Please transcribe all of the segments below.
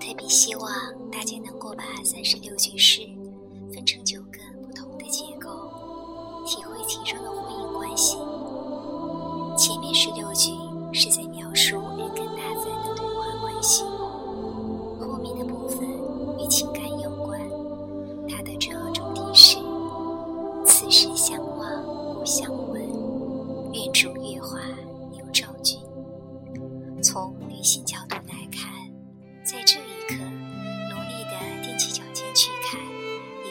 特别希望大家能够把三十六句诗分成九个不同的结构，体会其中的呼应关系。前面十六句是在描述人跟大自然的对话关系，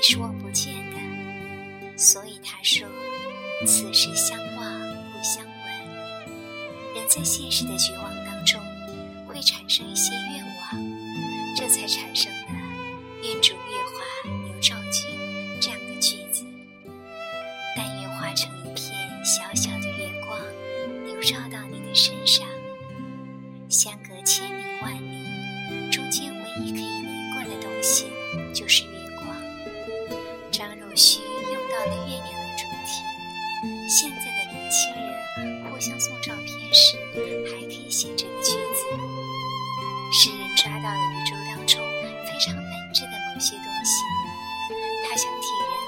是望不见的。所以他说：“此时相望不相闻。”人在现实的绝望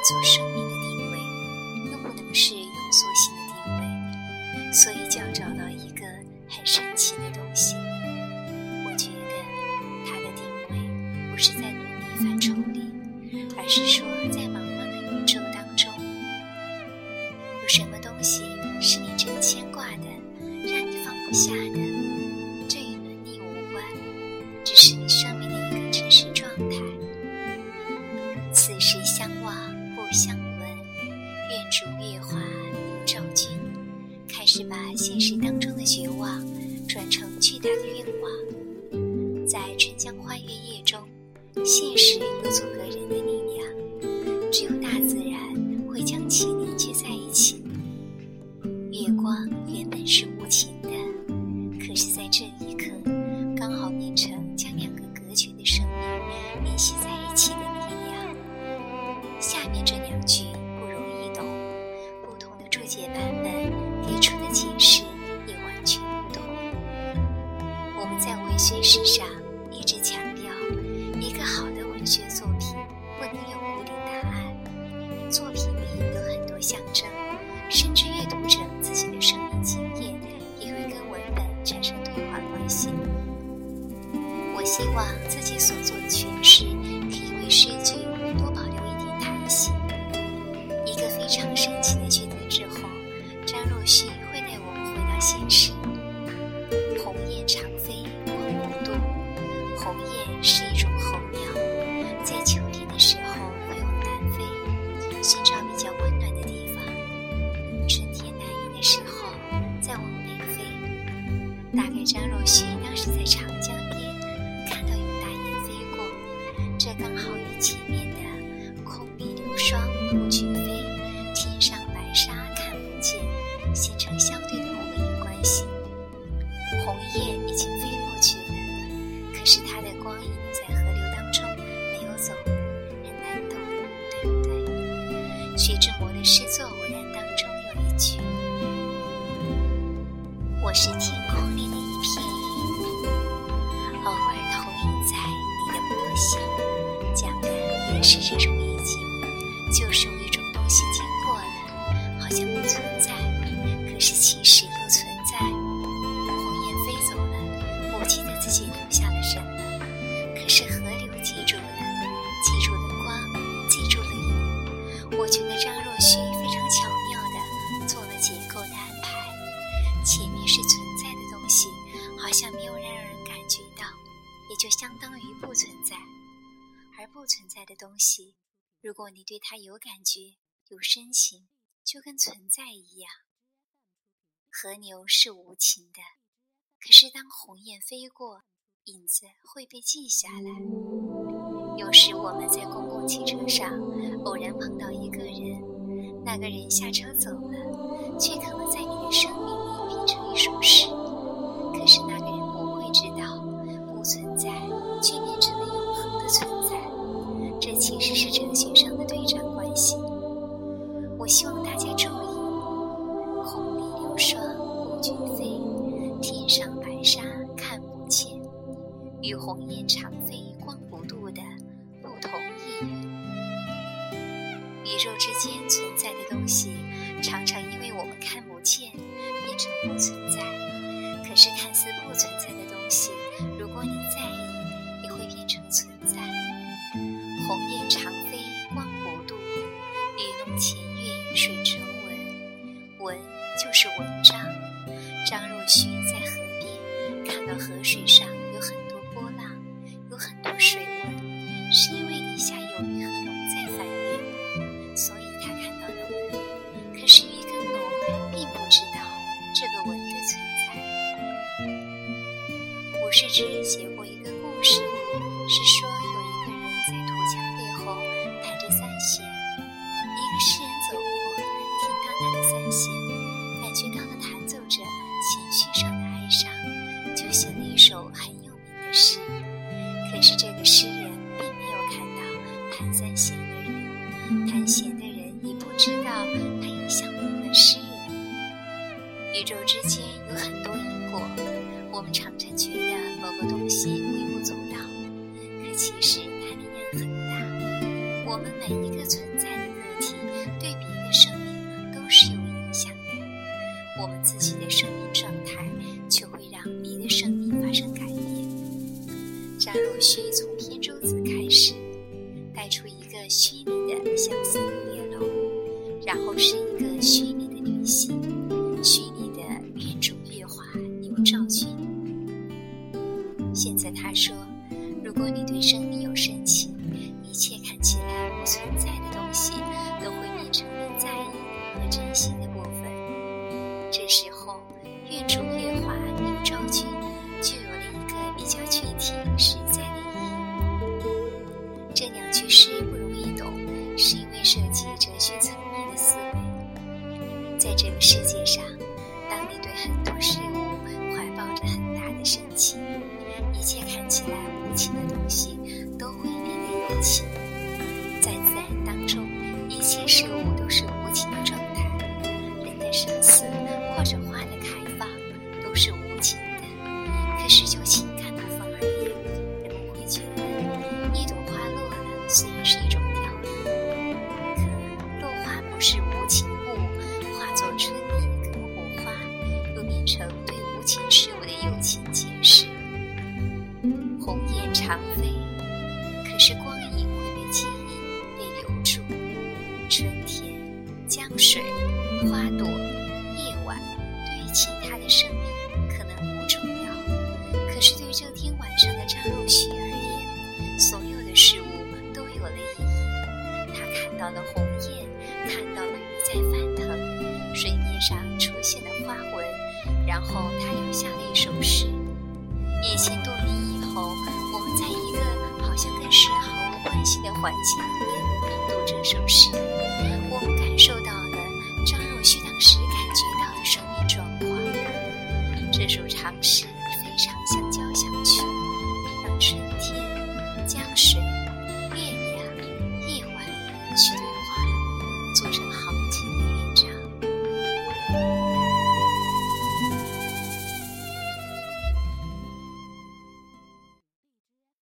做生命的定位，又不能是庸俗性的定位，所以就要找到一个很神奇的东西。我觉得他的定位不是在伦理范畴里，而是说在茫茫的宇宙当中，有什么东西是你真牵挂的，让你放不下的？现实当中的绝望转成巨大的愿望。在春江花月夜中，现实有阻隔人的力量，只有大自然会将其连接在一起。月光原本是无情的，可是在这一刻，刚好变成学史上一直强调，一个好的文学作品不能有固定答案，作品里有很多象征，甚至阅读者自己的生命经验也会跟文本产生对话关系。我希望自己所做的诠释可以为诗句鸿雁是一种候鸟，在秋天的时候会往南飞，寻找比较温暖的地方；春天来临的时候再往北飞。大概张若虚当时在长江边看到有大雁飞过，这刚好与前面的“空碧流霜不觉飞，徐志摩的诗作《偶然》当中有一句：“我是天空里的一片云，偶尔投影在你的波心。”讲的也是这种意境，就是有一种东西经过了，好像不存我觉得张若虚非常巧妙地做了结构的安排，前面是存在的东西，好像没有让人感觉到，也就相当于不存在。而不存在的东西，如果你对它有感觉、有深情，就跟存在一样。河流是无情的，可是当鸿雁飞过，影子会被记下来。有时我们在公共汽车上偶然碰到一个人，那个人下车走了，却可能在你的生命里变成一首诗。可是那个人不会知道，不存在却变成了永恒的存在。这其实是哲学上的对仗关系。我希望大家注意：空里流霜不觉飞，天上白沙看不见。与鸿雁长不存在的东西，如果你在意，也会变成存在。鸿雁长飞光不度，雨弄前韵水成文。文就是文章。张若虚在河边看到河水上这个诗人并没有看到弹三弦的人，弹弦的人也不知道他影响了诗人。宇宙之间有很多因果，我们常常觉得某个东西微不足道，可其实它力量很大。我们每一个存虚拟的相思木叶楼，然后是一个虚拟的女性，这个世界上，当你对很多事物怀抱着很大的生气，一切看起来无情的东西都会变得有情。成对无情事物的友情解释。鸿雁长飞，可是光影会被记忆被留住。春天、江水、花一千多年以后，我们在一个好像跟诗毫无关系的环境里面读这首诗。